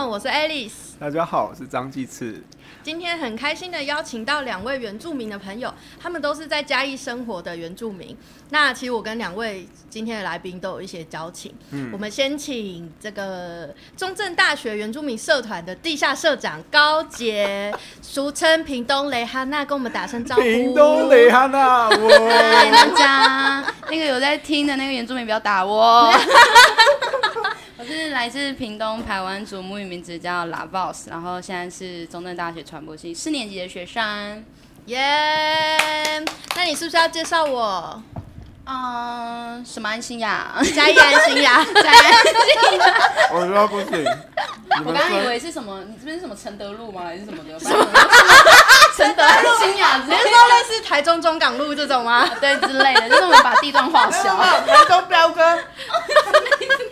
众，我是 Alice。大家好，我是张继次。今天很开心的邀请到两位原住民的朋友，他们都是在嘉义生活的原住民。那其实我跟两位今天的来宾都有一些交情。嗯，我们先请这个中正大学原住民社团的地下社长高杰，俗称屏东雷哈娜，跟我们打声招呼。屏东雷哈娜，嗨大家，那个有在听的那个原住民不要打我。我是来自屏东排湾族，母语名字叫 La Boss，然后现在是中正大学传播系四年级的学生。耶！那你是不是要介绍我？嗯，什么安心呀？嘉义安心呀？嘉义安心呀？我说不行。我刚刚以为是什么？你这边是什么承德路吗？还是什么的？承德安心呀？直接说类似台中中港路这种吗？对，之类的，就是我们把地段画小。台中彪哥，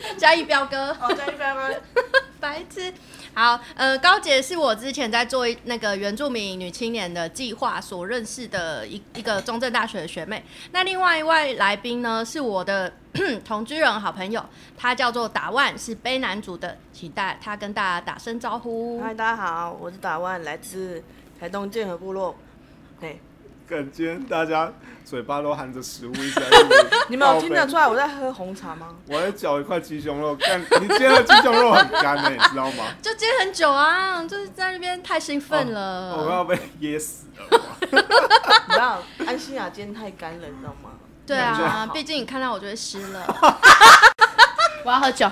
嘉义彪哥，哦，嘉义彪哥，白痴。好，呃，高姐是我之前在做那个原住民女青年的计划所认识的一一个中正大学的学妹。那另外一位来宾呢，是我的 同居人好朋友，他叫做打万，是卑南族的，请大他跟大家打声招呼。嗨，大家好，我是打万，来自台东建和部落。嘿，感觉大家嘴巴都含着食物一直在 你们有听得出来我在喝红茶吗？我在嚼一块鸡胸肉，干，你煎的鸡胸肉很干呢，你知道吗？就煎很久啊，就是在那边太兴奋了，我要被噎死了。你知道安心亚煎太干了，你知道吗？对啊，毕竟你看到我就会湿了。我要喝酒。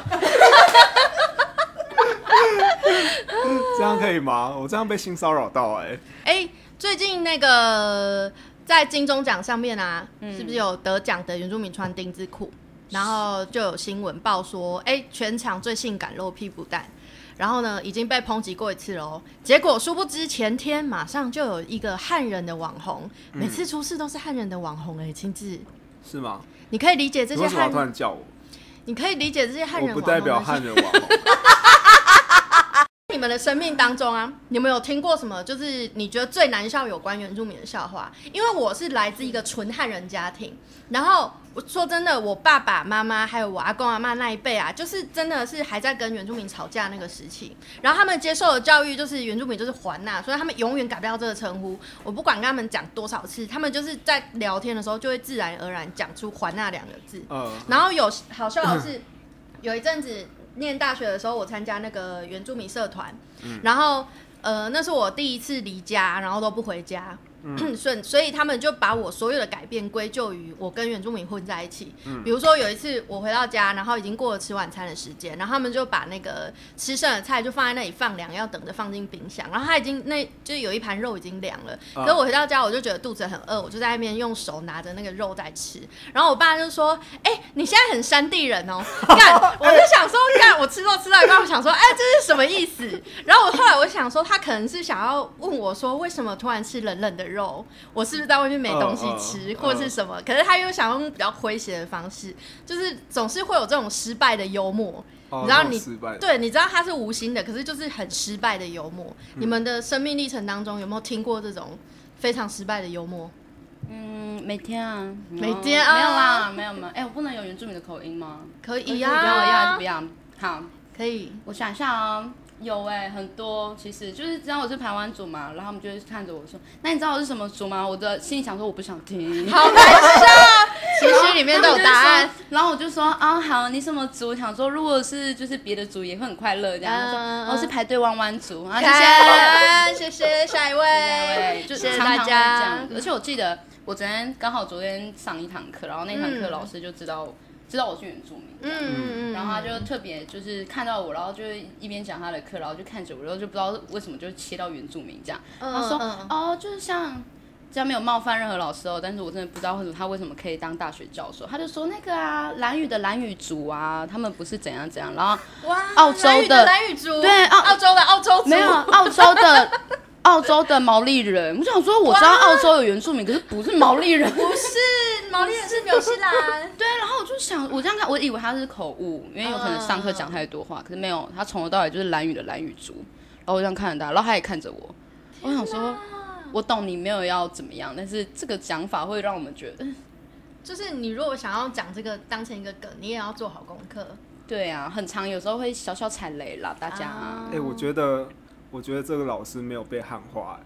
这样可以吗？我这样被性骚扰到哎。哎。最近那个在金钟奖上面啊，是不是有得奖的原住民穿丁字裤？然后就有新闻报说，哎，全场最性感露屁股蛋。然后呢，已经被抨击过一次喽。结果殊不知前天马上就有一个汉人的网红，每次出事都是汉人的网红哎，亲自是吗？你可以理解这些汉人突然叫我，你可以理解这些汉人，我不代表汉人网红。你们的生命当中啊，你们有听过什么？就是你觉得最难笑有关原住民的笑话？因为我是来自一个纯汉人家庭，然后我说真的，我爸爸妈妈还有我阿公阿妈那一辈啊，就是真的是还在跟原住民吵架那个时期，然后他们接受的教育就是原住民就是还呐，所以他们永远改不掉这个称呼。我不管跟他们讲多少次，他们就是在聊天的时候就会自然而然讲出还那两个字。嗯，然后有好笑的是，有一阵子。念大学的时候，我参加那个原住民社团，然后呃，那是我第一次离家，然后都不回家。所所以他们就把我所有的改变归咎于我跟原住民混在一起。嗯，比如说有一次我回到家，然后已经过了吃晚餐的时间，然后他们就把那个吃剩的菜就放在那里放凉，要等着放进冰箱。然后他已经那就有一盘肉已经凉了，可是我回到家我就觉得肚子很饿，我就在那边用手拿着那个肉在吃。然后我爸就说：“哎，你现在很山地人哦。”看，我就想说，看我吃肉吃到一半，我想说：“哎，这是什么意思？”然后我后来我想说，他可能是想要问我说，为什么突然吃冷冷的肉？我是不是在外面没东西吃，或者是什么？可是他又想用比较诙谐的方式，就是总是会有这种失败的幽默。你知道你对，你知道他是无心的，可是就是很失败的幽默。你们的生命历程当中有没有听过这种非常失败的幽默？嗯，每天啊，每天啊，没有啦，没有吗？哎，我不能有原住民的口音吗？可以呀，不要要还是不要？好，可以。我想一下啊。有哎，很多其实就是知道我是台湾族嘛，然后他们就会看着我说：“那你知道我是什么族吗？”我的心里想说：“我不想听。”好难受，其实里面都有答案。然后我就说：“啊，好，你什么族？想说如果是就是别的族也会很快乐这样。”说：“我是排队弯弯族。”谢谢，谢谢下一位，谢谢 大家。而且我记得我昨天刚好昨天上一堂课，然后那堂课老师就知道。知道我是原住民，嗯嗯，然后他就特别就是看到我，然后就一边讲他的课，然后就看着我，然后就不知道为什么就切到原住民这样。他说：“哦，就是像这样没有冒犯任何老师哦，但是我真的不知道为什么他为什么可以当大学教授。”他就说：“那个啊，蓝语的蓝语族啊，他们不是怎样怎样，然后哇，澳洲的蓝语族，对，澳澳洲的澳洲没有澳洲的。” 澳洲的毛利人，我想说，我知道澳洲有原住民，可是不是毛利人，不是毛利人是纽西兰。对，然后我就想，我这样看，我以为他是口误，因为有可能上课讲太多话，可是没有，他从头到尾就是蓝语的蓝语族。然后我这样看着他，然后他也看着我，我想说，我懂你没有要怎么样，但是这个讲法会让我们觉得，就是你如果想要讲这个当成一个梗，你也要做好功课。对啊，很长，有时候会小小踩雷啦，大家。啊哎、我觉得，我觉得这个老师没有被汉化、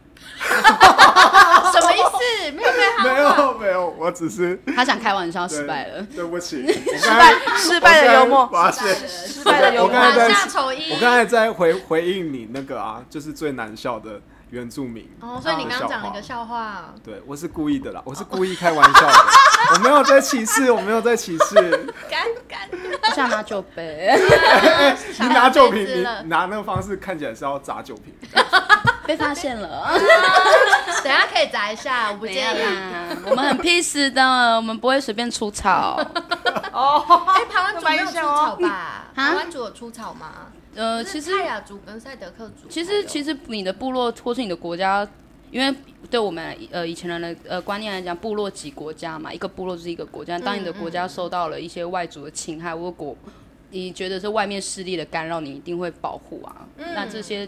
什么意思？没有被哎喊没有没有，我只是他想开玩笑，失败了。对不起，失败失败的幽默发现，失败的幽默我刚。才在下丑一。我刚才在回回应你那个啊，就是最难笑的原住民。哦，所以你刚刚讲了一个笑话。对，我是故意的啦，我是故意开玩笑的，我没有在歧视，我没有在歧视。干干。我想拿酒杯，你拿酒瓶，你拿那个方式看起来是要砸酒瓶。被发现了。等下可以砸一下，我不不介意。啦，我们很 peace 的，我们不会随便出草。哦，哎，台湾族没有出草吧？啊台湾族有出草吗？呃，其实泰雅族跟赛德克族。其实其实你的部落或是你的国家，因为对我们呃以前人的呃观念来讲，部落即国家嘛，一个部落就是一个国家。当你的国家受到了一些外族的侵害，或国你觉得是外面势力的干扰，你一定会保护啊。那这些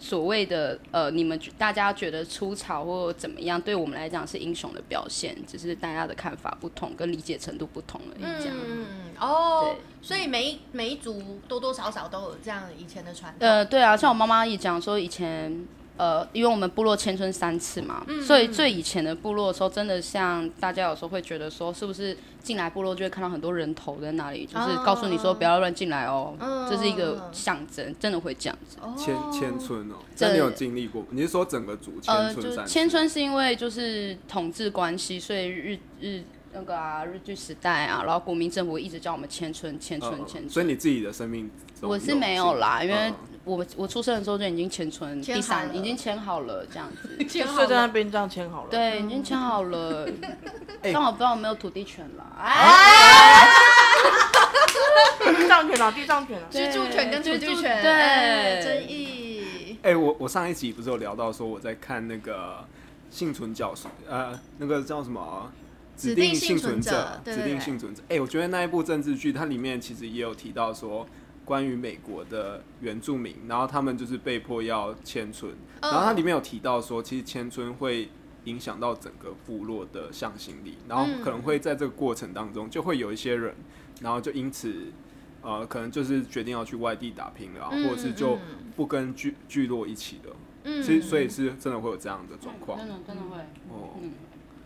所谓的呃，你们觉大家觉得出草或怎么样，对我们来讲是英雄的表现，只是大家的看法不同，跟理解程度不同而已。这样。嗯，哦，所以每一每一族多多少少都有这样以前的传统。呃，对啊，像我妈妈也讲说，以前呃，因为我们部落迁村三次嘛，所以最以前的部落的时候，真的像大家有时候会觉得说，是不是进来部落就会看到很多人头在那里，就是告诉你说不要乱进来哦，这是一个象征，真的会这样子。迁迁村哦，这那你有经历过？你是说整个族呃，迁村三次？就是迁村是因为就是统治关系，所以日日那个啊日据时代啊，然后国民政府一直叫我们迁村迁村嗯迁村。所以你自己的生命我是没有啦，因为嗯我我出生的时候就已经签存，第三已经签好了这样子。就就睡在那边这样签好了。对，已经签好了，哎但我不知道有没有土地权了。哎，地藏权啊，地藏权啊。居住权跟土地权，对哎争议。哎、我我上一集不是有聊到说我在看那个幸存教授，呃，那个叫什么啊？指定定幸幸存者者，指定幸存者。哎、我觉得那一部政治剧，它里面其实也有提到说，关于美国的原住民，然后他们就是被迫要迁村，嗯然后它里面有提到说，其实迁村会影响到整个部落的向心力，然后可能会在这个过程当中，就会有一些人，然后就因此。呃，可能就是决定要去外地打拼了、啊，嗯或者是就嗯不跟聚聚落一起的。嗯其实所以是真的会有这样的状况真的真的会，哦。嗯，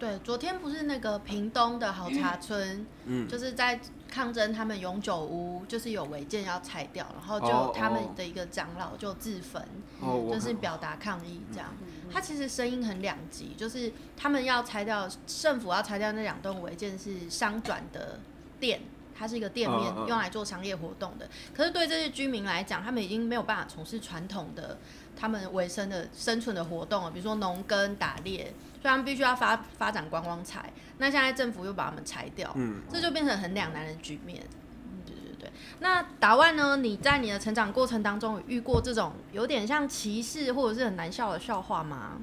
对，昨天不是那个屏东的好茶村，嗯，就是在抗争他们永久屋，就是有违建要拆掉，然后哦就他们哦的一个长老就自焚，哦，就是表达抗议这样。他其实声音很两极，就是他们要拆掉，政府要拆掉那两栋违建是商转的店。它是一个店面用来做商业活动的。可是对这些居民来讲，他们已经没有办法从事传统的他们维生的生存的活动了，比如说农耕、打猎，所以他们必须要发发展观光财。那现在政府又把他们拆掉，嗯，这就变成很两难的局面。嗯对对对。那达万呢？你在你的成长过程当中有遇过这种有点像歧视或者是很难笑的笑话吗？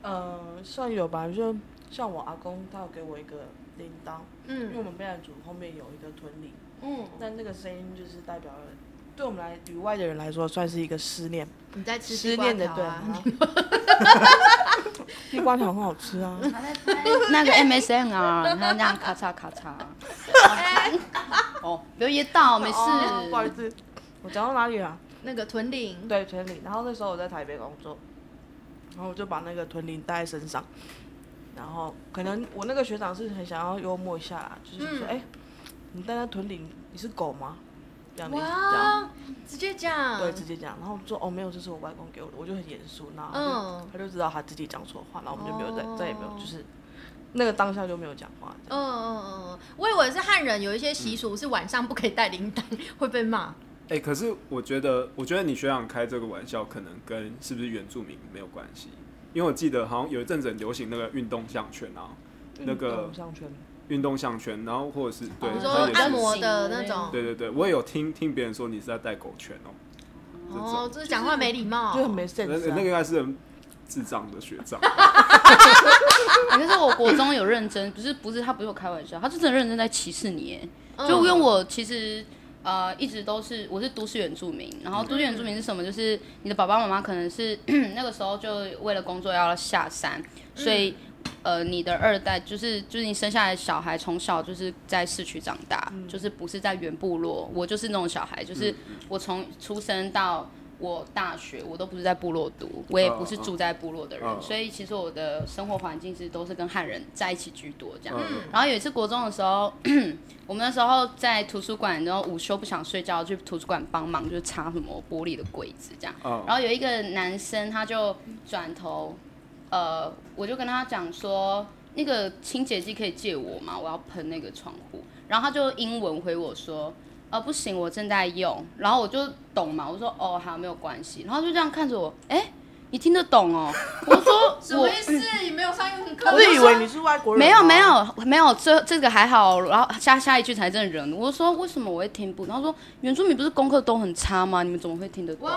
呃，算有吧，就像我阿公，他有给我一个铃铛，因为我嗯们贝兰族后面有一个屯里，嗯，但那个声音就是代表了，对我们来旅外的人来说，算是一个思念，你在吃思地瓜念的对条啊？啊。地瓜条很好吃啊，那个 MSN 啊，他那样咔嚓咔嚓。哦，不要噎到，没事。哦不好意思，我讲到哪里了？那个屯领，对，屯铃。然后那时候我在台北工作，然后我就把那个屯铃带在身上。然后可能我那个学长是很想要幽默一下啦，就是说，嗯哎、你带那屯铃，你是狗吗？这样直接讲，对，直接讲，然后我说哦没有，这是我外公给我的，我就很严肃，然后他就、嗯。他就知道他自己讲错话，然后我们就没有再、哦。再也没有就是那个当下就没有讲话，嗯嗯嗯嗯，我以为是汉人有一些习俗是晚上不可以带铃铛，会被骂。哎、可是我觉得，我觉得你学长开这个玩笑，可能跟是不是原住民没有关系，因为我记得好像有一阵子很流行那个运动项圈啊，那个项圈，运动项圈，然后或者是对，你它说按摩的那种，对对对，我也有听听别人说你是在戴狗圈哦、哦，就是讲话没礼貌，就很没那 sense 那啊。个应该是很智障的学长，可是我国中有认真，不是不是他不是有开玩笑，他是真的认真在歧视你就因为我其实呃一直都是我是都市原住民，然后都市原住民是什么？就是你的爸爸妈妈可能是 那个时候就为了工作要下山，所以。呃，你的二代就是就是你生下来的小孩从小就是在市区长大，就是不是在原部落。我就是那种小孩，就是我从出生到我大学，我都不是在部落读，我也不是住在部落的人，嗯所以其实我的生活环境其实都是跟汉人在一起居多这样。嗯然后有一次国中的时候，我们那时候在图书馆，然后午休不想睡觉，去图书馆帮忙，就是擦什么玻璃的柜子这样。嗯然后有一个男生他就转头，呃，我就跟他讲说，那个清洁剂可以借我吗？我要喷那个窗户。然后他就英文回我说，呃，不行，我正在用。然后我就懂嘛，我说哦，好，没有关系。然后就这样看着我，哎，你听得懂哦？我说什么意思？你没有上英文课？我是以为你是外国人，没有没，有没有，这这个还好，然后下下一句才真的惹怒。我说为什么我会听不懂？他说原住民不是功课都很差吗？你们怎么会听得懂？哇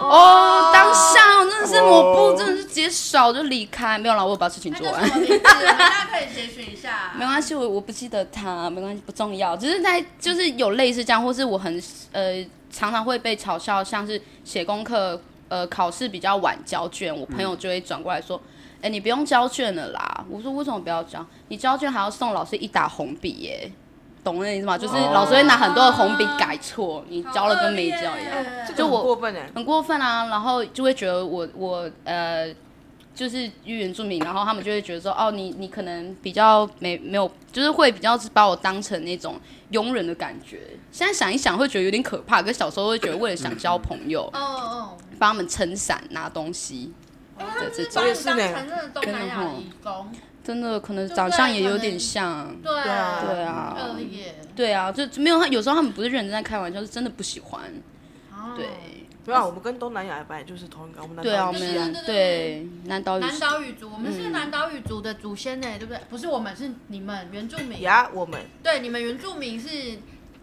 哦，当下我真的是抹布，哦真的是直接扫就离开，没有了，我把事情做完？大家可以截取一下。没关系，我我不记得他，没关系，不重要。只是在就是有类似这样，或是我很呃常常会被嘲笑，像是写功课呃考试比较晚交卷，我朋友就会转过来说，哎、你不用交卷了啦。我说为什么不要交？你交卷还要送老师一打红笔耶。懂那意思吗？就是哦老师会拿很多的红笔改错，你交了跟没交一样。就我过分哎，很过分啊，然后就会觉得我我呃就是原住民，然后他们就会觉得说哦你你可能比较没没有，就是会比较把我当成那种佣人的感觉。现在想一想会觉得有点可怕，可是小时候会觉得为了想交朋友，哦哦，帮他们撑伞拿东西的这种。把，你也是呢。真的可能就长相也有点像。对对啊。对啊。对啊，就没有他有时候他们不是认真在开玩笑，是真的不喜欢。哦。对。对啊，我们跟东南亚本来就是同一个，我们南对啊，我对们对南岛语南岛语族，我们是嗯。南岛语族的祖先呢，对不对？不是我们，是你们原住民。呀，我们。对，你们原住民是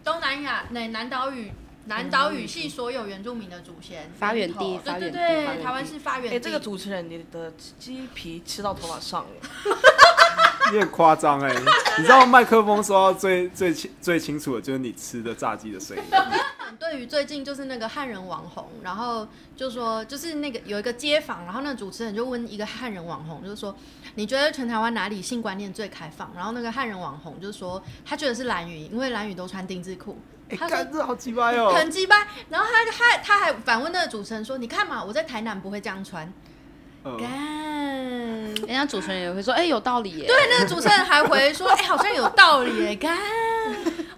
东南亚那南岛语南岛语系所有原住民的祖先发源地发源地对对对，发源地。台湾是发源地。哎，这个主持人你的鸡皮吃到头发上了，你很夸张哎！你知道麦克风收到最最清最清楚的就是你吃的炸鸡的声音。对于最近就是那个汉人网红，然后就说就是那个有一个街访，然后那个主持人就问一个汉人网红，就是说你觉得全台湾哪里性观念最开放？然后那个汉人网红就说他觉得是蓝屿，因为蓝屿都穿丁字裤。哎，他说干这好鸡掰哦！很鸡掰，然后他他他还反问那个主持人说：“你看嘛，我在台南不会这样穿。”嗯干，人家主持人也会说，哎、有道理耶。对，那个主持人还回说：“哎、好像有道理耶。”干，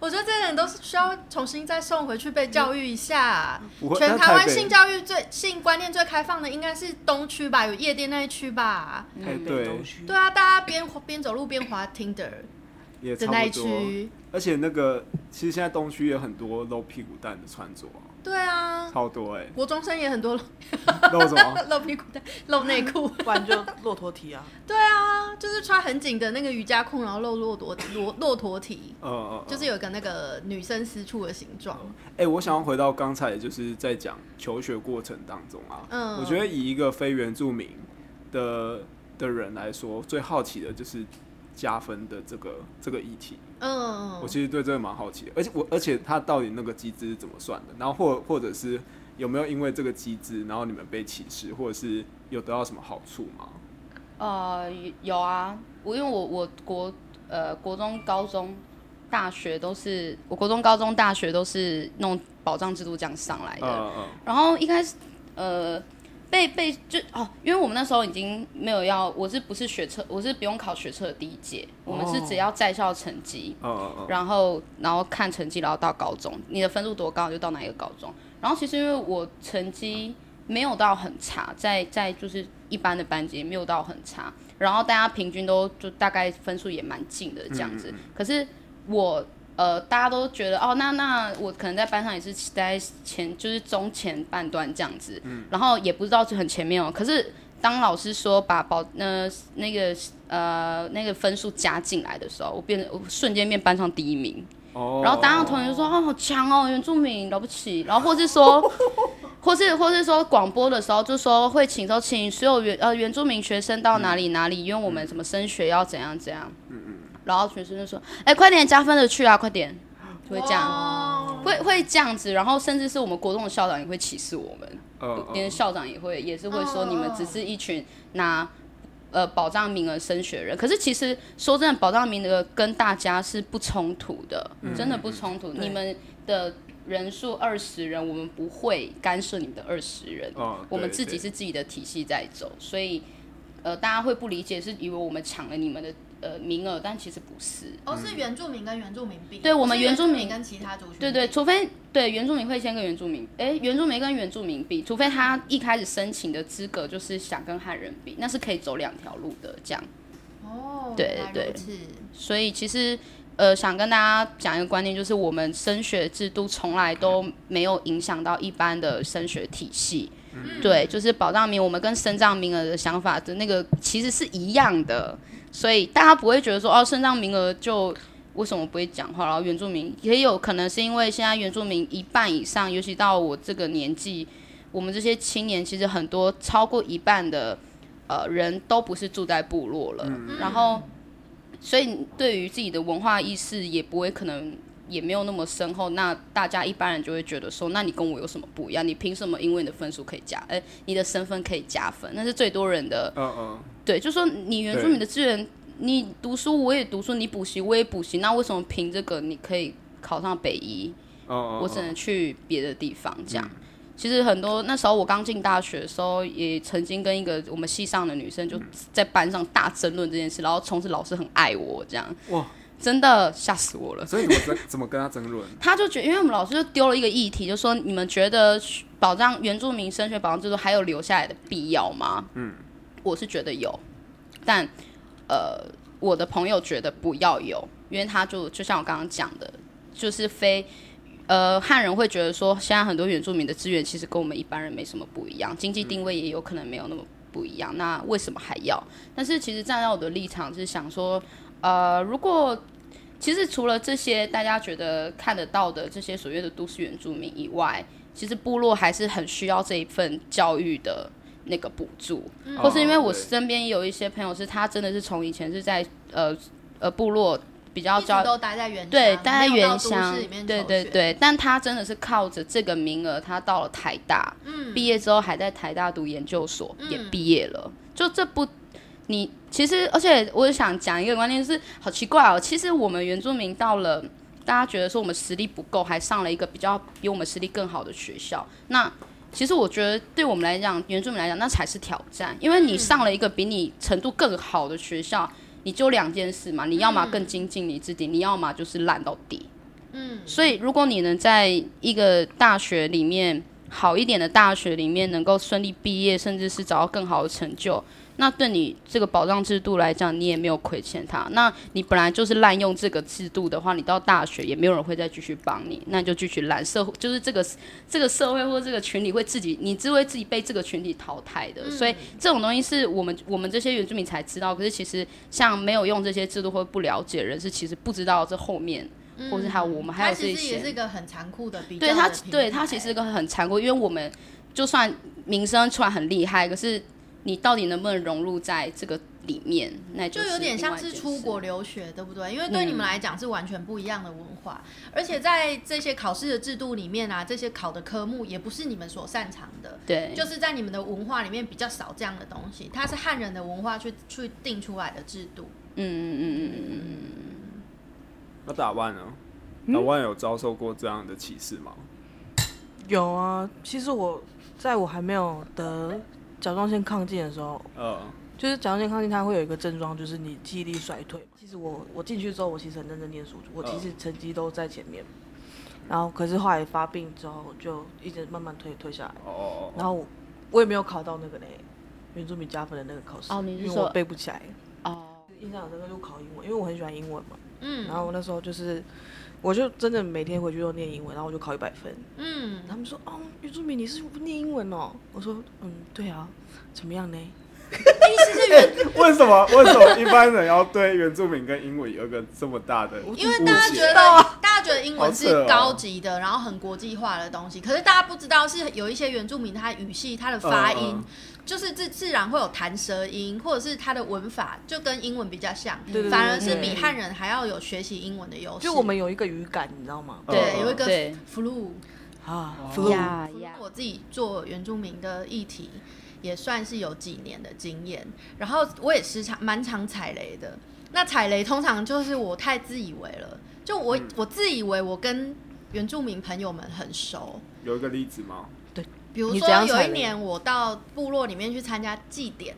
我觉得这些人都是需要重新再送回去被教育一下。不会全台湾性教育最性观念最开放的应该是东区吧，有夜店那一区吧。对东区对啊，大家边边走路边滑 Tinder 也的那一差不多。区。而且那个其实现在东区也有很多露屁股蛋的穿着啊，对啊，超多哎。国中生也很多露什么？露屁股的、露内裤。不然就骆驼体啊，对啊，就是穿很紧的那个瑜伽裤，然后露骆驼骆 骆驼体，呃呃，就是有一个那个女生私处的形状。哎、我想要回到刚才，就是在讲求学过程当中啊，嗯我觉得以一个非原住民的的人来说，最好奇的就是加分的这个这个议题。嗯我，其实对这个蛮好奇的，而且我而且他到底那个机制是怎么算的？然后或或者是有没有因为这个机制，然后你们被歧视，或者是有得到什么好处吗？呃，有有啊，我因为我我国呃国中、高中、大学都是我国中、高中、大学都是那种保障制度这样上来的。嗯嗯然后一开始呃被被就哦，因为我们那时候已经没有要，我是不是学车，我是不用考学车的第一届，我们是只要在校成绩。然后然后看成绩，然后到高中，你的分数多高就到哪一个高中。然后其实因为我成绩没有到很差，在在就是一般的班级没有到很差，然后大家平均都就大概分数也蛮近的这样子。可是我呃大家都觉得哦，那那我可能在班上也是在前就是中前半段这样子，然后也不知道是很前面哦。可是当老师说把保呃那个呃那个分数加进来的时候，我变我瞬间变班上第一名。哦，然后班上同学就说：“哦，好强哦，原住民了不起。”然后或是说，或是或是说广播的时候就说会请说请所有原呃原住民学生到哪里哪里，因为我们什么升学要怎样怎样。嗯嗯。然后学生就说：“哎，快点加分的去啊，快点！”就会这样，哦会会这样子。然后甚至是我们国中的校长也会歧视我们，嗯连校长也会也是会说嗯你们只是一群拿呃保障名额升学人。可是其实说真的，保障名额跟大家是不冲突的，真的不冲突。你们的人数二十人，我们不会干涉你们的二十人，哦我们自己是自己的体系在走，所以呃大家会不理解，是以为我们抢了你们的呃名额，但其实不是。哦，是原住民跟原住民比，对我们原原住民民跟其他族群，对对，除非对原住民会先跟原住民，哎，原住民跟原住民比，除非他一开始申请的资格就是想跟汉人比，那是可以走两条路的这样。哦，对对对所以其实呃，想跟大家讲一个观念，就是我们升学制度从来都没有影响到一般的升学体系。对，就是保障名，我们跟升障名额的想法的那个其实是一样的，所以大家不会觉得说哦，升障名额就为什么不会讲话？然后原住民也有可能是因为现在原住民一半以上，尤其到我这个年纪，我们这些青年其实很多超过一半的呃人都不是住在部落了，然后所以对于自己的文化意识也不会可能也没有那么深厚，那大家一般人就会觉得说，那你跟我有什么不一样？你凭什么因为你的分数可以加，哎、你的身份可以加分？那是最多人的嗯嗯，对，就说你原住民的资源，你读书我也读书，你补习我也补习，那为什么凭这个你可以考上北医，哦哦，我只能去别的地方这样？其实很多那时候我刚进大学的时候，也曾经跟一个我们系上的女生就在班上大争论这件事，然后从此老师很爱我这样，哇，真的吓死我了。所以怎么争怎么跟他争论？他就觉得，因为我们老师就丢了一个议题，就说你们觉得保障原住民升学保障制度还有留下来的必要吗？嗯，我是觉得有，但呃，我的朋友觉得不要有，因为他就就像我刚刚讲的，就是非呃汉人会觉得说，现在很多原住民的资源其实跟我们一般人没什么不一样，经济定位也有可能没有那么不一样，那为什么还要？但是其实站在我的立场是想说，呃，如果其实除了这些大家觉得看得到的这些所谓的都市原住民以外，其实部落还是很需要这一份教育的那个补助，或是因为我身边有一些朋友是他真的是从以前是在呃呃部落比较教都待在原乡，对，待在原乡。对，对对，但他真的是靠着这个名额，他到了台大，嗯。毕业之后还在台大读研究所，也毕业了。就这不，你其实，而且我也想讲一个观念是，好奇怪哦，其实我们原住民到了，大家觉得说我们实力不够，还上了一个比较比我们实力更好的学校，那。其实我觉得，对我们来讲，原住民来讲，那才是挑战，因为你上了一个比你程度更好的学校，你就两件事嘛，你要么更精进你自己，你要么就是烂到底。嗯，所以，如果你能在一个大学里面好一点的大学里面能够顺利毕业，甚至是找到更好的成就，那对你这个保障制度来讲，你也没有亏欠他。那你本来就是滥用这个制度的话，你到大学也没有人会再继续帮你，那你就继续滥。社会就是这个这个社会或者这个群体会自己，你只会自己被这个群体淘汰的。所以这种东西是我们我们这些原住民才知道，可是其实像没有用这些制度或不了解的人，是其实不知道这后面。或是还有我们还有这它其实也是些，一个很残酷的比较对它对它其实是个很残酷，因为我们就算名声出来很厉害，可是你到底能不能融入在这个里面，那就是有点像是出国留学，对不对？因为对你们嗯来讲是完全不一样的文化，而且在这些考试的制度里面啊，这些考的科目也不是你们所擅长的，对，就是在你们的文化里面比较少这样的东西，它是汉人的文化去去定出来的制度。嗯嗯嗯嗯嗯嗯那打万呢？嗯打万有遭受过这样的歧视吗？有啊，其实我在我还没有得甲状腺亢进的时候，呃，就是甲状腺亢进，它会有一个症状，就是你记忆力衰退。其实我我进去之后，我其实很认真念书，我其实成绩都在前面。然后可是后来发病之后，就一直慢慢退退下来。哦哦哦，然后我我也没有考到那个嘞，原住民加分的那个考试，哦你是说因为我背不起来。哦，印象很深刻就考英文，因为我很喜欢英文嘛。嗯然后我那时候就是，我就真的每天回去都念英文，然后我就考一百分。嗯，他们说：“哦，原住民你是念英文哦？”我说：“嗯，对啊，怎么样呢？” 为什么？为什么一般人要对原住民跟英文有一个这么大的误解？因为大家觉得大家觉得英文是高级的，然后很国际化的东西，可是大家不知道是有一些原住民他语系他的发音。嗯就是自自然会有弹舌音，或者是他的文法就跟英文比较像，对对对反而是比汉人还要有学习英文的优势。就我们有一个语感，你知道吗？对嗯有一个对。flu，啊哦，flu，呀呀，我自己做原住民的议题，也算是有几年的经验，然后我也时常蛮常踩雷的。那踩雷通常就是我太自以为了，就我、我自以为我跟原住民朋友们很熟，有一个例子吗？对比如说有一年我到部落里面去参加祭典，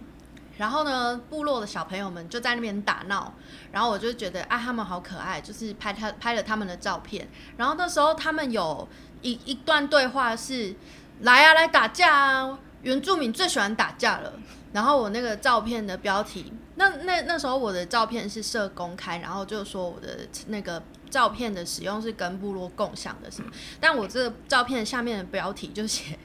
然后呢，部落的小朋友们就在那边打闹，然后我就觉得啊，他们好可爱，就是拍他拍了他们的照片。然后那时候他们有一一段对话是：来啊，来打架啊！原住民最喜欢打架了。然后我那个照片的标题，那那那时候我的照片是设公开，然后就说我的那个照片的使用是跟部落共享的什么，但我这个照片下面的标题就写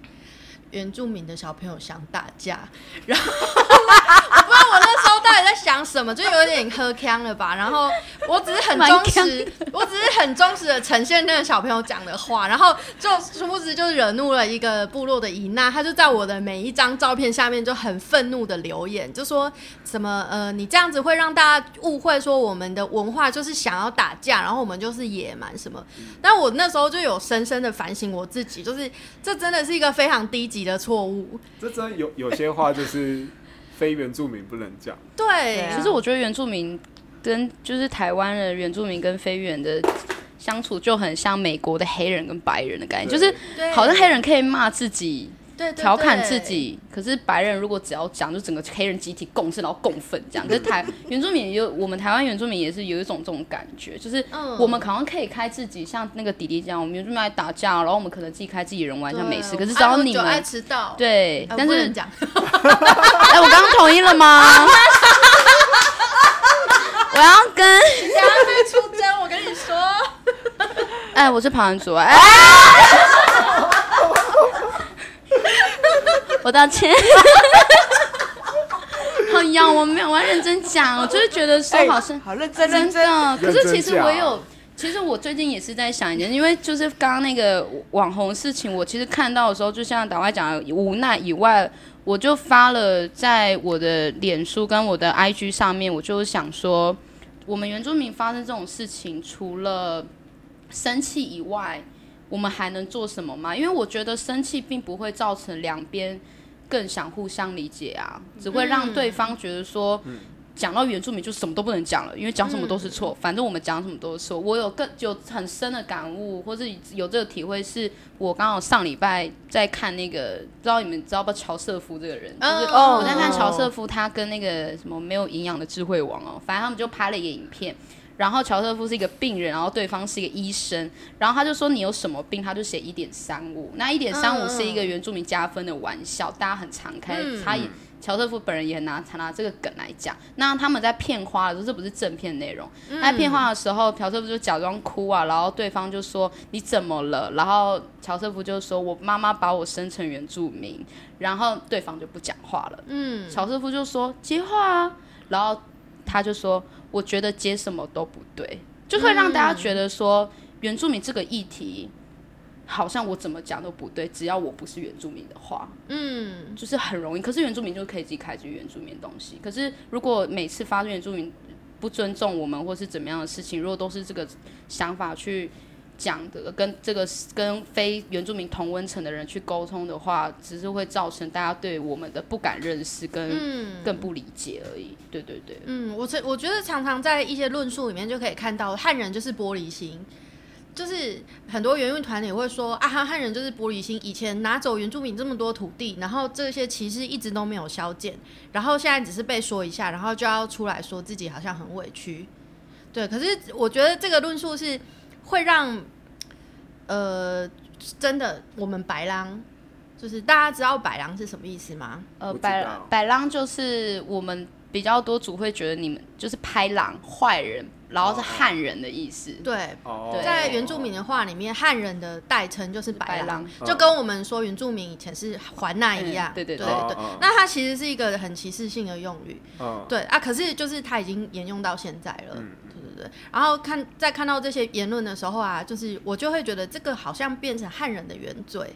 原住民的小朋友想打架，然后我不知道我那时候到底在想什么，就有点喝腔了吧。然后我只是很忠实，我只是很忠实的呈现那个小朋友讲的话，然后就殊不知就惹怒了一个部落的姨娜，她就在我的每一张照片下面就很愤怒的留言，就说什么呃你这样子会让大家误会说我们的文化就是想要打架，然后我们就是野蛮什么。但我那时候就有深深的反省我自己，就是这真的是一个非常低级的错误。这真的有有些话就是非原住民不能讲。对，啊其实我觉得原住民跟就是台湾的原住民跟非原的相处就很像美国的黑人跟白人的感觉，就是好像黑人可以骂自己。调侃自己，可是白人如果只要讲，就整个黑人集体共事，然后共愤这样。可是台原住民也有，我们台湾原住民也是有一种这种感觉，就是嗯我们好像可以开自己，像那个弟弟讲，我们原住民爱打架，然后我们可能自己开自己人玩，像美食。可是只要你们迟到，对，呃，但是讲，哎，我刚刚同意了吗？我要跟等下被出征，我跟你说。哎，我是旁人组哎，我道歉。好呀，我没有，我要认真讲，我就是觉得说好像好认真真认真，的，可是其实我有，其实我最近也是在想一件，因为就是刚刚那个网红事情，我其实看到的时候，就像导外讲的，无奈以外，我就发了在我的脸书跟我的 IG 上面，我就想说，我们原住民发生这种事情，除了生气以外，我们还能做什么吗？因为我觉得生气并不会造成两边更想互相理解啊，只会让对方觉得说，讲到原住民就什么都不能讲了，因为讲什么都是错，反正我们讲什么都是错。我有更有很深的感悟，或是有这个体会，是我刚好上礼拜在看那个，不知道你们知道不知道乔瑟夫这个人，就是哦我在看乔瑟夫他跟那个什么没有营养的智慧王哦，反正他们就拍了一个影片。然后乔瑟夫是一个病人，然后对方是一个医生，然后他就说你有什么病，他就写一点三五。那一点三五是一个原住民加分的玩笑，大家很常开，他也乔瑟夫本人也很拿拿这个梗来讲。那他们在骗花的时候，这不是正片内容。他在骗花的时候，乔瑟夫就假装哭啊，然后对方就说你怎么了？然后乔瑟夫就说我妈妈把我生成原住民，然后对方就不讲话了。嗯，乔瑟夫就说接话啊，然后他就说我觉得接什么都不对，就会让大家觉得说、原住民这个议题好像我怎么讲都不对，只要我不是原住民的话，嗯，就是很容易。可是原住民就可以自己开自己原住民的东西，可是如果每次发生原住民不尊重我们或是怎么样的事情，如果都是这个想法去。讲的跟这个跟非原住民同温层的人去沟通的话，只是会造成大家对我们的不敢认识跟嗯更不理解而已。对对对，嗯，我觉我觉得常常在一些论述里面就可以看到，汉人就是玻璃心，就是很多原住民团体会说啊，汉汉人就是玻璃心，以前拿走原住民这么多土地，然后这些歧视一直都没有消减，然后现在只是被说一下，然后就要出来说自己好像很委屈。对，可是我觉得这个论述是会让，呃，真的我们白狼，就是大家知道白狼是什么意思吗？呃，不知百道百浪就是我们比较多组会觉得你们就是拍狼坏人，然后是汉人的意思。对，在原住民的话里面，汉人的代称就是白狼白狼，就跟我们说原住民以前是环那一样。嗯对对对对那它其实是一个很歧视性的用语。嗯，对啊，可是就是它已经沿用到现在了。然后看在看到这些言论的时候啊，就是我就会觉得这个好像变成汉人的原罪。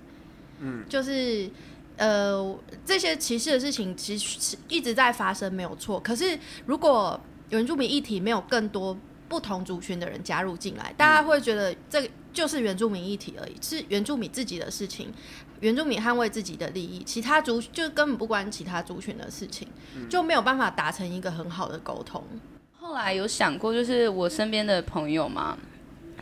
嗯，就是。呃，这些歧视的事情其实是一直在发生，没有错。可是如果原住民议题没有更多不同族群的人加入进来，大家会觉得这就是原住民议题而已，是原住民自己的事情，原住民捍卫自己的利益，其他族就根本不关其他族群的事情，就没有办法达成一个很好的沟通。后来有想过，就是我身边的朋友嘛，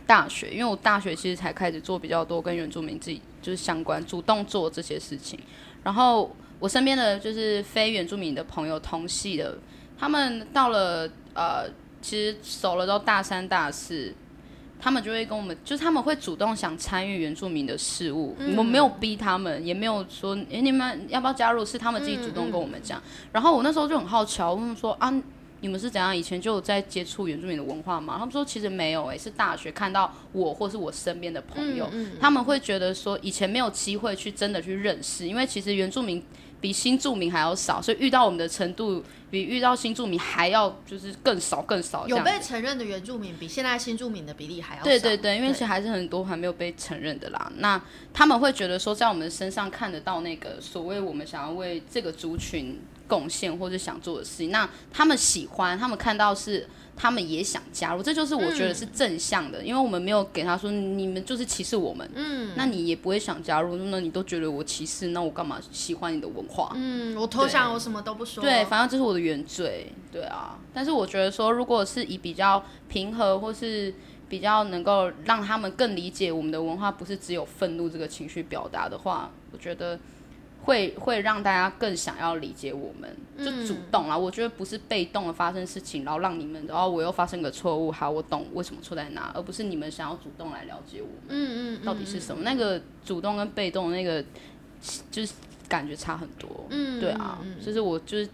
大学，因为我大学其实才开始做比较多跟原住民自己就是相关，主动做这些事情。然后我身边的就是非原住民的朋友，同系的，他们到了呃，其实熟了到大三、大四，他们就会跟我们，就是他们会主动想参与原住民的事物，我没有逼他们，也没有说，哎，你们要不要加入？是他们自己主动跟我们讲。然后我那时候就很好奇，我问说啊。你们是怎样？以前就有在接触原住民的文化吗？他们说其实没有，诶，是大学看到我或是我身边的朋友，他们会觉得说以前没有机会去真的去认识，因为其实原住民比新住民还要少，所以遇到我们的程度比遇到新住民还要就是更少更少。有被承认的原住民比现在新住民的比例还要少。对对对，因为其实还是很多还没有被承认的啦。那他们会觉得说在我们身上看得到那个所谓我们想要为这个族群。贡献或者想做的事情，那他们喜欢，他们看到是，他们也想加入，这就是我觉得是正向的，因为我们没有给他说你们就是歧视我们，嗯，那你也不会想加入，那你都觉得我歧视，那我干嘛喜欢你的文化？嗯，我投降，我什么都不说，对，反正这是我的原罪，对啊。但是我觉得说，如果是以比较平和或是比较能够让他们更理解我们的文化，不是只有愤怒这个情绪表达的话，我觉得。会会让大家更想要理解我们，就主动啊！我觉得不是被动的发生事情，然后让你们，然后我又发生个错误，好，我懂为什么错在哪，而不是你们想要主动来了解我们，嗯嗯，到底是什么？那个主动跟被动那个，就是感觉差很多，嗯，对啊，就是我就是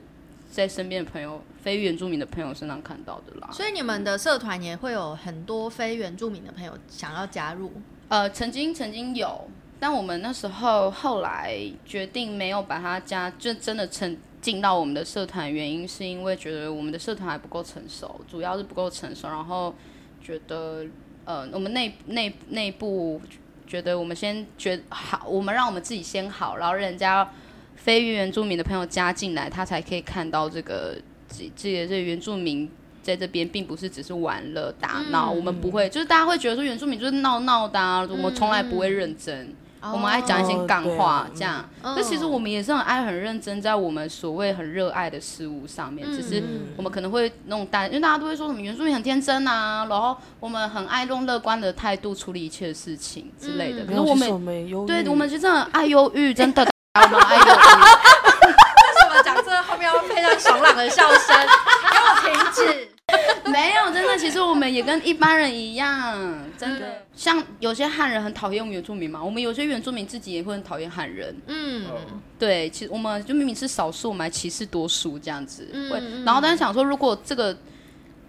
在身边的朋友，非原住民的朋友身上看到的啦。所以你们的社团也会有很多非原住民的朋友想要加入？呃，曾经曾经有。但我们那时候后来决定没有把它加，就真的成进到我们的社团，原因是因为觉得我们的社团还不够成熟，主要是不够成熟，然后觉得呃，我们内内内部觉得我们先觉好，我们让我们自己先好，然后人家非原住民的朋友加进来，他才可以看到这个这这这原住民在这边并不是只是玩乐打闹，我们不会，就是大家会觉得说原住民就是闹闹的，啊，我们从来不会认真。我们爱讲一些干话，这样。那其实我们也是很爱、很认真，在我们所谓很热爱的事物上面。只是我们可能会弄大，因为大家都会说什么原住民很天真啊，然后我们很爱用乐观的态度处理一切事情之类的。可是我们对，我们其实很爱忧郁，真的，我们爱忧郁。为什么讲这后面要配上爽朗的笑声？没有，真的，其实我们也跟一般人一样，真的。像有些汉人很讨厌原住民嘛，我们有些原住民自己也会很讨厌汉人。嗯，对，其实我们就明明是少数，我们还歧视多数这样子。嗯，然后但是想说，如果这个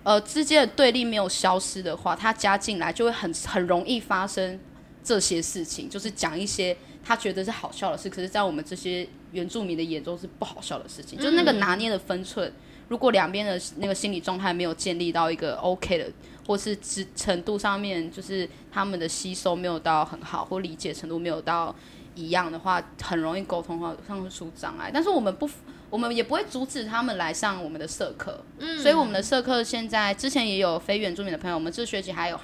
呃之间的对立没有消失的话，他加进来就会很很容易发生这些事情，就是讲一些他觉得是好笑的事，可是在我们这些原住民的眼中是不好笑的事情，就是那个拿捏的分寸。如果两边的那个心理状态没有建立到一个 OK 的，或是知程度上面，就是他们的吸收没有到很好，或理解程度没有到一样的话，很容易沟通上上出障碍。但是我们不，我们也不会阻止他们来上我们的社课。嗯，所以我们的社课现在之前也有非原住民的朋友，我们这学期还有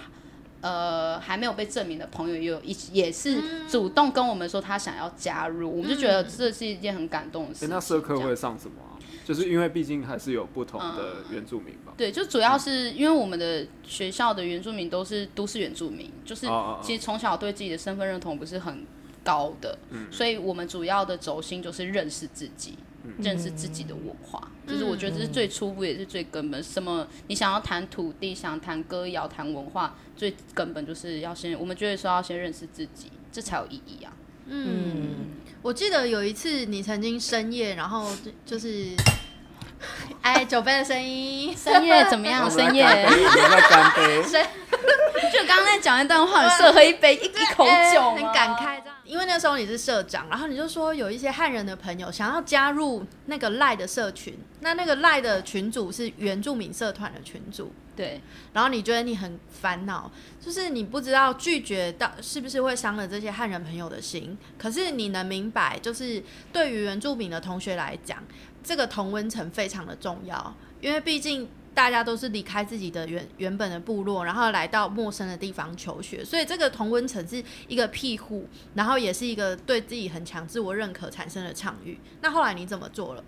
呃还没有被证明的朋友，也有一也是主动跟我们说他想要加入，我们就觉得这是一件很感动的事情。那社课会上什么？就是因为毕竟还是有不同的原住民吧。对，就主要是因为我们的学校的原住民都是都市原住民，就是其实从小对自己的身份认同不是很高的，所以我们主要的轴心就是认识自己，认识自己的文化。就是我觉得这是最初步也是最根本。什么？你想要谈土地，想谈歌谣，谈文化，最根本就是要先，我们觉得说要先认识自己，这才有意义啊。嗯。我记得有一次你曾经深夜，然后就是，哎，酒杯的声音，深夜怎么样？深夜，干杯。就刚刚在讲一段话，适合喝一杯一口酒，很感慨这样。因为那时候你是社长，然后你就说有一些汉人的朋友想要加入那个赖的社群，那那个赖的群主是原住民社团的群主。对，然后你觉得你很烦恼，就是你不知道拒绝到是不是会伤了这些汉人朋友的心。可是你能明白，就是对于原住民的同学来讲，这个同温层非常的重要，因为毕竟大家都是离开自己的原原本的部落，然后来到陌生的地方求学，所以这个同温层是一个庇护，然后也是一个对自己很强自我认可产生的场域。那后来你怎么做了？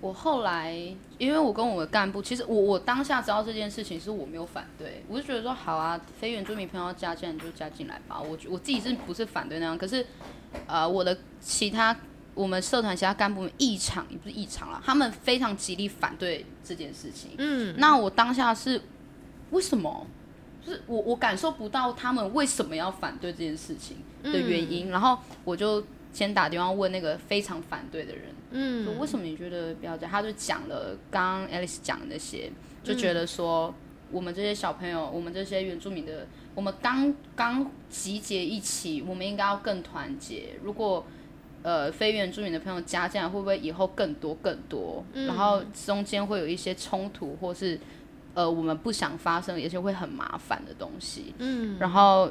我后来，因为我跟我的干部，其实我我当下知道这件事情，是我没有反对，我就觉得说好啊，非原住民朋友加进来就加进来吧。我我自己是不是反对那样？可是，呃，我的其他我们社团其他干部们异常也不是异常了，他们非常极力反对这件事情。嗯，那我当下是为什么？就是我我感受不到他们为什么要反对这件事情的原因，然后我就先打电话问那个非常反对的人。嗯，说为什么你觉得不要这样？他就讲了刚刚 Alice 讲的那些，就觉得说我们这些小朋友，我们这些原住民的，我们刚刚集结一起，我们应该要更团结。如果呃非原住民的朋友加进来，会不会以后更多更多？然后中间会有一些冲突，或是呃我们不想发生，而且会很麻烦的东西。嗯，然后。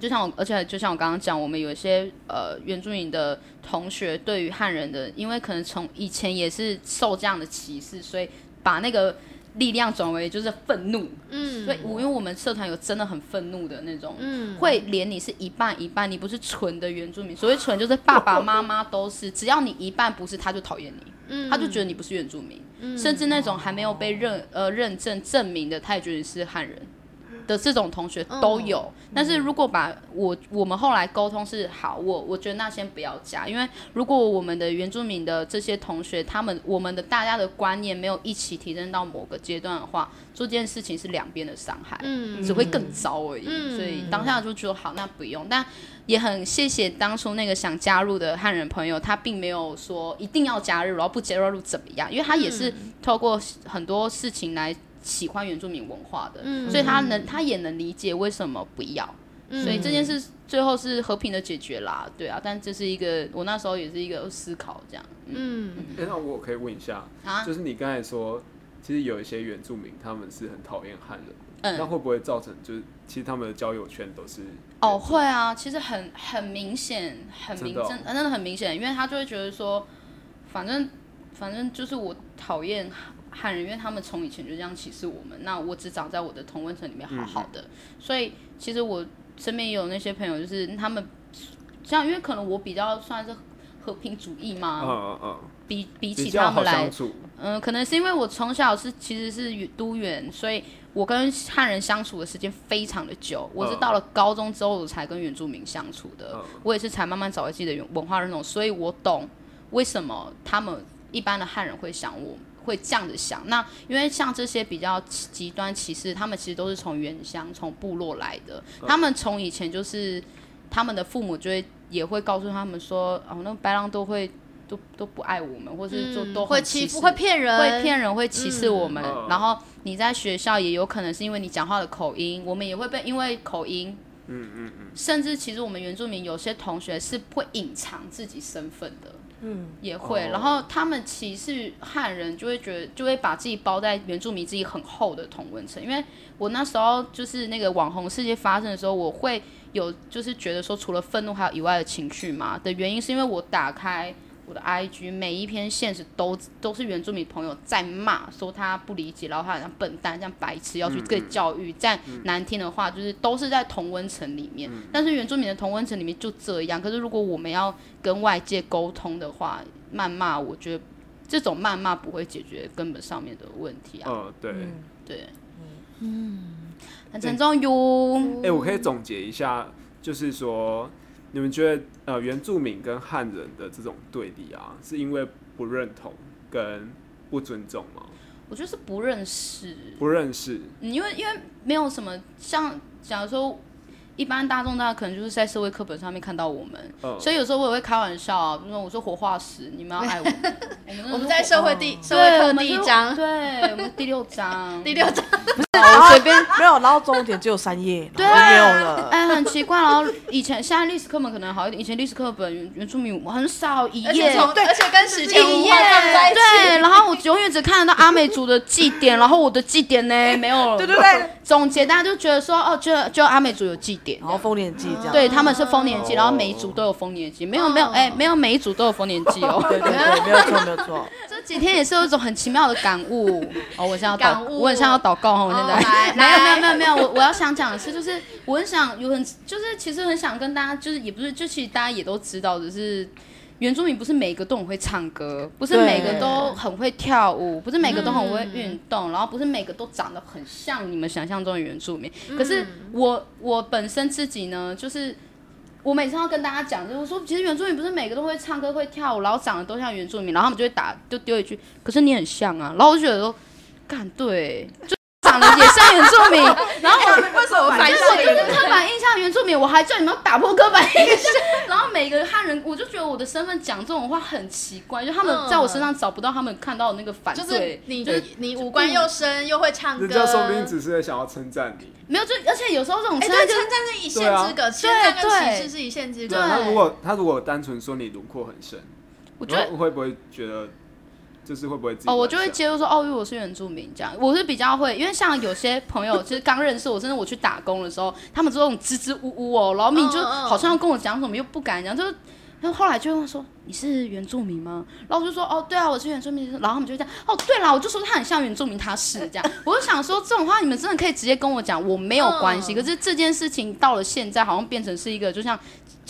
就像我，而且就像我刚刚讲，我们有一些呃原住民的同学对于汉人的，因为可能从以前也是受这样的歧视，所以把那个力量转为就是愤怒。嗯，所以我因为我们社团有真的很愤怒的那种，嗯，会连你是一半一半，你不是纯的原住民，所谓纯就是爸爸妈妈都是，只要你一半不是，他就讨厌你，嗯。他就觉得你不是原住民，甚至那种还没有被认呃认证证明的，他也觉得你是汉人。的这种同学都有，但是如果把我我们后来沟通是好，我我觉得那先不要加，因为如果我们的原住民的这些同学，他们我们的大家的观念没有一起提升到某个阶段的话，做这件事情是两边的伤害，嗯只会更糟而已。嗯。所以当下就觉得好，那不用，但也很谢谢当初那个想加入的汉人朋友，他并没有说一定要加入，然后不加入怎么样，因为他也是透过很多事情来。喜欢原住民文化的，嗯。所以他能，他也能理解为什么不要，嗯。所以这件事最后是和平的解决啦，对啊，但这是一个我那时候也是一个思考这样，嗯。那我可以问一下，啊，就是你刚才说，其实有一些原住民他们是很讨厌汉人，那嗯，会不会造成就是其实他们的交友圈都是哦，会啊，其实很很明显，很明真哦。真真的很明显，因为他就会觉得说，反正反正就是我讨厌汉人，因为他们从以前就这样歧视我们，那我只长在我的同温层里面好好的，所以其实我身边也有那些朋友，就是他们像因为可能我比较算是和平主义嘛，嗯嗯嗯，比比起他们来嗯、可能是因为我从小是其实是语都原，所以我跟汉人相处的时间非常的久。我是嗯到了高中之后我才跟原住民相处的，嗯。我也是才慢慢找回自己的文化认同，所以我懂为什么他们一般的汉人会想我。会这样子想，那因为像这些比较极极端歧视，他们其实都是从原乡、从部落来的。嗯他们从以前就是他们的父母就会也会告诉他们说，哦，那白狼都会都都不爱我们，或是就都嗯会很歧视欺负、会骗人、会骗人、会歧视我们。嗯然后你在学校也有可能是因为你讲话的口音，我们也会被因为口音，嗯嗯嗯，甚至其实我们原住民有些同学是会隐藏自己身份的。嗯，也会，哦然后他们歧视汉人，就会觉得就会把自己包在原住民自己很厚的同温层。因为我那时候就是那个网红事件发生的时候，我会有就是觉得说，除了愤怒还有以外的情绪嘛的原因，是因为我打开我的 IG，每一篇现实都都是原住民朋友在骂，说他不理解，然后他好像笨蛋，像白痴，要去被教育，再难听的话，就是都是在同温层里面。但是原住民的同温层里面就这样，可是如果我们要跟外界沟通的话，谩骂，我觉得这种谩骂不会解决根本上面的问题啊。嗯对。对，嗯，很沉重哟。哎、我可以总结一下，就是说，你们觉得呃原住民跟汉人的这种对立啊，是因为不认同跟不尊重吗？我觉得是不认识，不认识，嗯因为因为没有什么像，假如说一般大众大家可能就是在社会课本上面看到我们，嗯，所以有时候我也会开玩笑啊，比如说我说活化石，你们要爱我，我 们我们在社会第社对会课我们第一章，对，我们第六章，第六章，我 随便没有，然后重点只有三页，对然后就没有了。哎，很奇怪。然后以前现在历史课本可能好一点，以前历史课本原原住民很少一页，而且从而且跟史前文一页化放在一起，对，然后我永远只看得到阿美族的祭典，然后我的祭典呢没有。对对对，总结大家就觉得说，哦，就就阿美族有祭典然，后丰年祭这样。对，他们是丰年祭，哦然后每一族都有丰年祭，没有没有，哎，没有每一族都有丰年祭哦。对对对，没有错没有错。这几天也是有一种很奇妙的感悟。哦，我现在要祷，感悟我很像要祷告哦，我现哦在、来 没有没有没有没有，我我要想讲的是，就是我很想有很就是其实很想跟大家，就是也不是，就其实大家也都知道，只是。原住民不是每个都很会唱歌，不是每个都很会跳舞，不是每个都很会运动，然后不是每个都长得很像你们想象中的原住民。可是我我本身自己呢，就是我每次要跟大家讲，就是说，其实原住民不是每个都会唱歌、会跳舞，然后长得都像原住民，然后他们就会打，就丢一句，可是你很像啊，然后我就觉得说，干对，就也像原住民，然后我为什么反就是我就是刻板印象原住民，我还叫你们打破刻板印象。然后每个汉人，我就觉得我的身份讲这种话很奇怪，就他们在我身上找不到他们看到的那个反就是，你你五官又深又会唱歌，人家说不定只是想要称赞你。没有就而且有时候这种哎，称赞就是对称赞是一线之隔，称赞跟对歧视是一线之对，隔。他如果他如果单纯说你轮廓很深，我觉得然后会不会觉得就是会不会自己哦，我就会接入说哦，因为我是原住民这样，我是比较会，因为像有些朋友其实刚认识我，甚至我去打工的时候，他们这种支支吾吾哦，然后明明就好像要跟我讲什么又不敢讲，就是。然后后来就会问说你是原住民吗？然后我就说哦对啊我是原住民，然后他们就这样哦对啦，我就说他很像原住民，他是这样。我就想说这种话你们真的可以直接跟我讲，我没有关系。嗯可是这件事情到了现在，好像变成是一个就像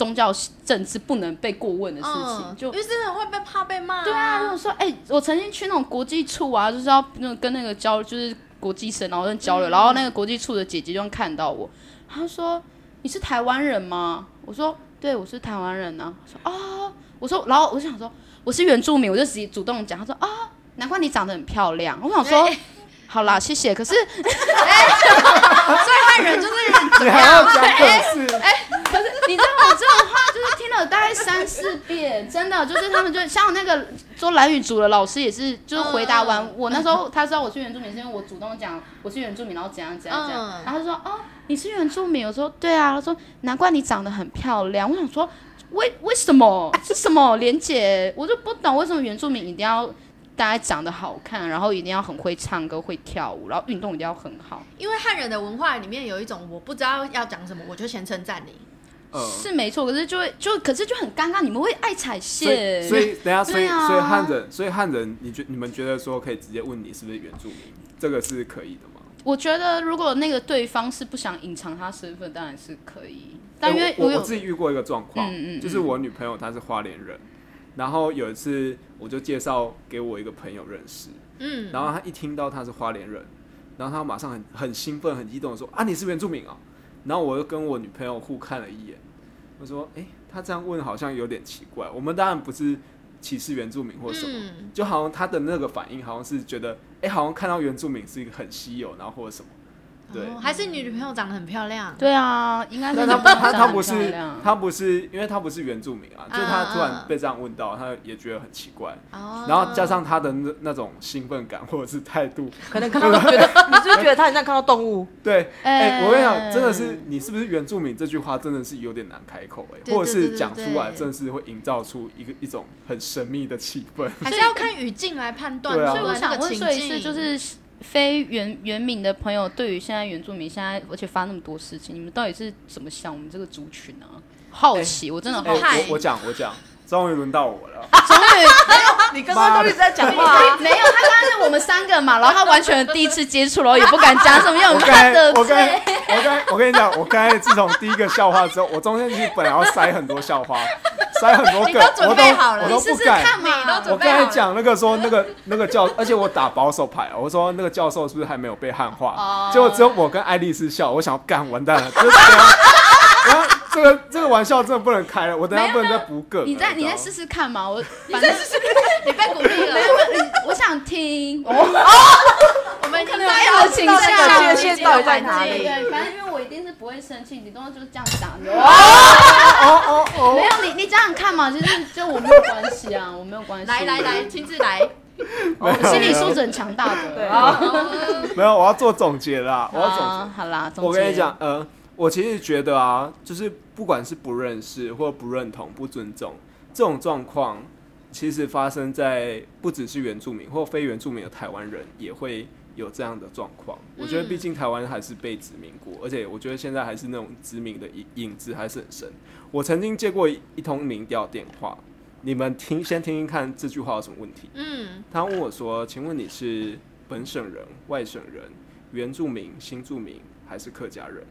宗教政治不能被过问的事情，嗯，就因为真的会被怕被骂。对啊，我说，哎、我曾经去那种国际处啊，就是要那个跟那个交，就是国际生，然后跟交流，然后那个国际处的姐姐就看到我，她说你是台湾人吗？我说对，我是台湾人啊。我说哦，我说，然后我就想说我是原住民，我就直接主动讲，她说啊、难怪你长得很漂亮。我想说。好啦，谢谢。可是，所以汉人就是你还要讲本事，可是你知道我这种话就是听了大概三四遍，真的就是他们就像那个做蓝语组的老师也是，就是回答完我那时候他知道我是原住民，是因为我主动讲我是原住民，然后怎样怎样怎样，嗯。然后他说哦你是原住民，我说对啊，他说难怪你长得很漂亮，我想说为为什么？是什么？莲姐，我就不懂为什么原住民一定要。大家长得好看，然后一定要很会唱歌、会跳舞，然后运动一定要很好，因为汉人的文化里面有一种我不知道要讲什么，我就先称赞你。呃，是没错。可是就会就可是就很尴尬，你们会爱踩线，所以等下，所以啊所以汉人，所以汉人，你觉你们觉得说可以直接问你是不是原住民，这个是可以的吗？我觉得如果那个对方是不想隐藏他身份，当然是可以。但因为我我自己遇过一个状况，嗯嗯嗯就是我女朋友她是花莲人，然后有一次我就介绍给我一个朋友认识，嗯，然后他一听到他是花莲人，然后他马上很很兴奋、很激动的说：“啊，你是原住民啊！”然后我又跟我女朋友互看了一眼，我说：“哎、他这样问好像有点奇怪。我们当然不是歧视原住民或什么，嗯就好像他的那个反应好像是觉得，哎、好像看到原住民是一个很稀有，然后或者什么。对，哦还是你女朋友长得很漂亮。对啊，应该是但你他他他们长得很不是漂亮他不是，因为他不是原住民啊，就是他突嗯然被这样问到，他也觉得很奇怪，哦然后加上他的那那种兴奋感或者是态度，可能看到觉得，你是不是觉得他很像看到动物？对，哎、哎我跟你讲，真的是你是不是原住民这句话真的是有点难开口哎、对或者是讲出来，真的是会营造出一个一种很神秘的气氛。还是要看语境来判断。啊所以我想问，那个情所以是就是非原原民的朋友，对于现在原住民现在而且发那么多事情，你们到底是怎么想我们这个族群啊？好奇，我真的哎、好派奇。我我讲我讲，终于轮到我了。终于你刚刚都一直在讲话啊，没有，他刚刚是我们三个嘛，然后他完全第一次接触，然后也不敢讲什么，因为我刚才怕得我刚才。我刚才我跟你讲，我刚才自从第一个笑话之后，我中间其实本来要塞很多笑话，塞很多梗，我都准我备好了我你试试都不敢。我准备好了刚才讲那个说那个那个教，而且我打保守牌，我说那个教授是不是还没有被汉化？哦结果只有我跟爱丽丝笑，我想要干完蛋了。然后这个这个玩笑真的不能开了，我等下不能再补梗。你再你再试试看嘛，我 反正你被鼓励了。没有，我我想听。我们可能有有这样的倾向这个界限到底在哪里对对，反正因为我一定是不会生气，你都就是这样讲的。哦哦哦没有你，你这样看嘛，其实就我没有关系啊，我没有关系。来来来，，亲自来。我心理素质很强大的。对啊，没有，我要做总结啦，我要总结。啊好啦，总结我跟你讲，，呃，我其实觉得啊，就是不管是不认识或不认同、不尊重这种状况，其实发生在不只是原住民或非原住民的台湾人也会有这样的状况。我觉得，毕竟台湾还是被殖民过，而且我觉得现在还是那种殖民的影影子还是很深。我曾经接过一一通民调电话，你们听先听听看这句话有什么问题。嗯，他问我说：“请问你是本省人、外省人、原住民、新住民还是客家人？”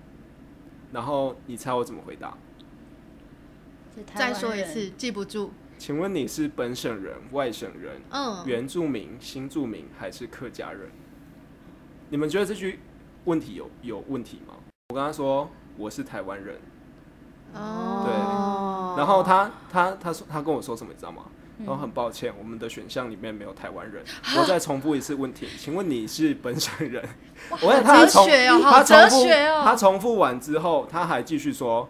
然后你猜我怎么回答？再说一次，记不住。请问你是本省人、外省人、嗯，原住民、新住民还是客家人？你们觉得这句问题有有问题吗？我跟他说我是台湾人，哦，对然后他他他说他跟我说什么，你知道吗？然后很抱歉，我们的选项里面没有台湾人。我再重复一次问题，请问你是本省人？我问他哲重学哦，他重复哦。他重复完之后，他还继续说，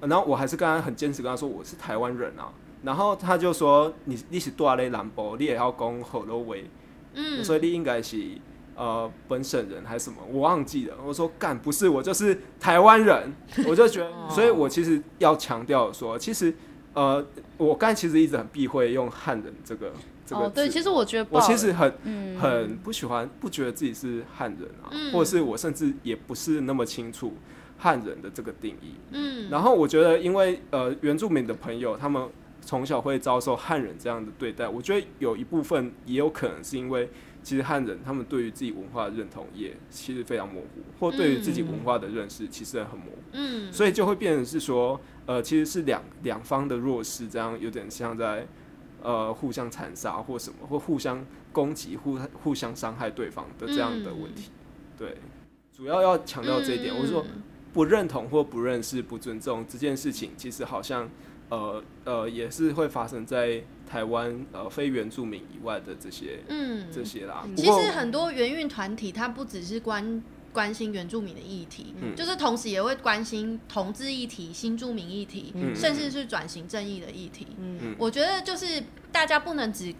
呃然后我还是跟他很坚持跟他说我是台湾人啊。然后他就说你你是多雷兰博，你也要讲火罗维，嗯，所以你应该是呃本省人还是什么，我忘记了。我说干不是，我就是台湾人。我就觉得，所以我其实要强调说，其实呃，我刚才其实一直很避讳用汉人这个这个哦，对，其实我觉得我其实很嗯很不喜欢，不觉得自己是汉人啊，嗯或者是我甚至也不是那么清楚汉人的这个定义。嗯，然后我觉得，因为呃原住民的朋友他们从小会遭受汉人这样的对待，我觉得有一部分也有可能是因为其实汉人他们对于自己文化的认同也其实非常模糊，或对于自己文化的认识其实很模糊。嗯，所以就会变成是说，呃，其实是两两方的弱势，这样有点像在呃互相残杀或什么，或互相攻击、互互相伤害对方的这样的问题。对，主要要强调这一点。我是说，嗯不认同或不认识、不尊重这件事情，其实好像呃呃也是会发生在台湾呃非原住民以外的这些嗯，这些啦。其实很多原运团体，它不只是关关心原住民的议题，嗯就是同时也会关心同志议题、新住民议题，嗯甚至是转型正义的议题。嗯嗯我觉得就是大家不能只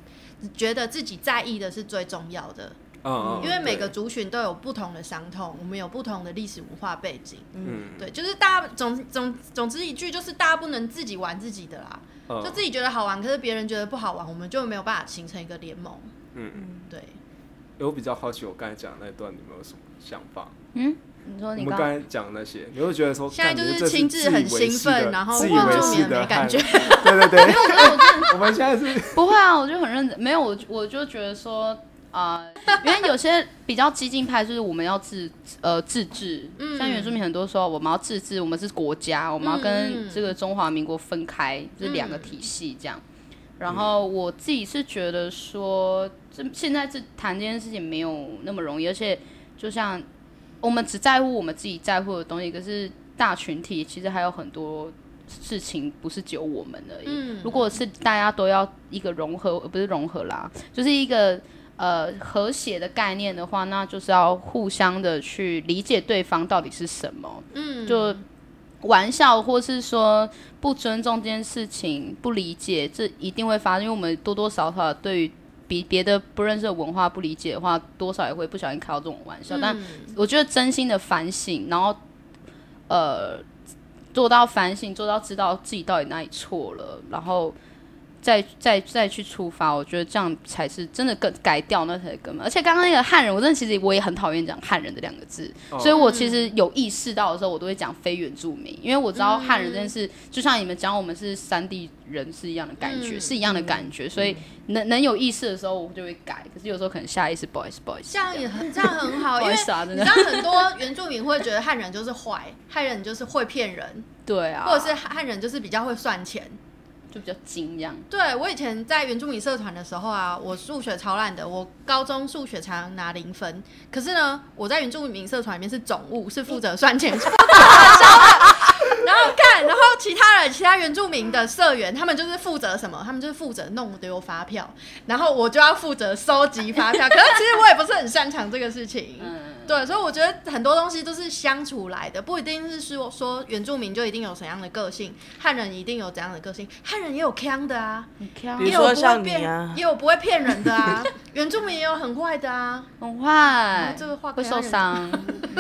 觉得自己在意的是最重要的，嗯嗯，因为每个族群都有不同的伤痛，我们有不同的历史文化背景。嗯对，就是大家总总总之一句，就是大家不能自己玩自己的啦，嗯就自己觉得好玩，可是别人觉得不好玩，我们就没有办法形成一个联盟。嗯嗯。对，我比较好奇，我刚才讲的那一段，你们有什么想法？嗯，你说你刚才讲的那些，你会觉得说，现在就是亲自很兴奋，然后自以为是没感觉。对对对对，我们现在是不会啊，我就很认真，没有我我就觉得说啊、因为有些比较激进派，就是我们要自呃自治，嗯像原住民很多时候我们要自治，我们是国家，我们要嗯跟这个中华民国分开，这两个体系这样。然后我自己是觉得说，这现在这谈这件事情没有那么容易，而且就像我们只在乎我们自己在乎的东西，可是大群体其实还有很多事情不是只有我们而已。嗯如果是大家都要一个融合，呃不是融合啦，就是一个呃和谐的概念的话，那就是要互相的去理解对方到底是什么。嗯，就玩笑或是说不尊重这件事情、不理解，这一定会发生，因为我们多多少少对于比别的不认识的文化不理解的话，多少也会不小心开到这种玩笑。但嗯我觉得真心的反省，然后呃做到反省，做到知道自己到底哪里错了，然后再再再去出发，我觉得这样才是真的更改掉那才是根本。而且刚刚那个汉人，我真的其实我也很讨厌讲汉人的两个字，哦所以我其实有意识到的时候，我都会讲非原住民，因为我知道汉人真的是，就像你们讲我们是山地人是一样的感觉，嗯是一样的感觉，所以能能有意识的时候，我就会改。可是有时候可能下意识，不好意思，不好意思，这样也很这样很好，不 因为好意思啊，真的你知，道很多原住民会觉得汉人就是坏，汉人就是会骗人，对啊，或者是汉人就是比较会算钱。就比较精这样。对我以前在原住民社团的时候啊，我数学超烂的，我高中数学常常拿零分。可是呢，我在原住民社团里面是总务，是负责算钱、负责传销的。然后看，然后其他人，其他原住民的社员，他们就是负责什么？他们就是负责弄丢发票，然后我就要负责收集发票。可是其实我也不是很擅长这个事情。嗯，对，所以我觉得很多东西都是相处来的，不一定是说说原住民就一定有怎样的个性，汉人一定有怎样的个性，汉人也有腔的啊，也有不会说像你变，啊也有不会骗人的啊，原住民也有很坏的啊，很然坏后，这个话会受伤。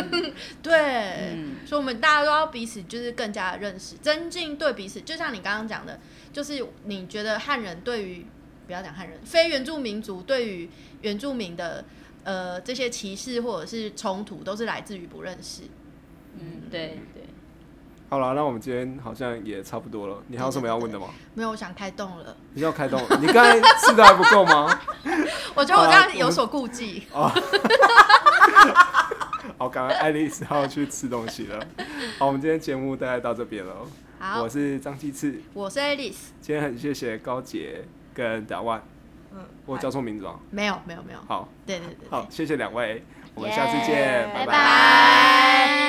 对，嗯所以我们大家都要彼此就是更加的认识，增进对彼此。就像你刚刚讲的，就是你觉得汉人对于不要讲汉人，非原住民族对于原住民的呃这些歧视或者是冲突，都是来自于不认识。嗯，对对，好了，那我们今天好像也差不多了。你还有什么要问的吗？没有，我想开动了。你要开动？你刚才吃的还不够吗？我觉得我这样有所顾忌。哦。好，刚刚爱丽丝要去吃东西了。好，我们今天节目大概到这边了。好，我是张继次，我是爱丽丝。今天很谢谢高杰跟达万。我叫错名字了没有没有没有。好。对对对好谢谢两位我们下次见拜拜。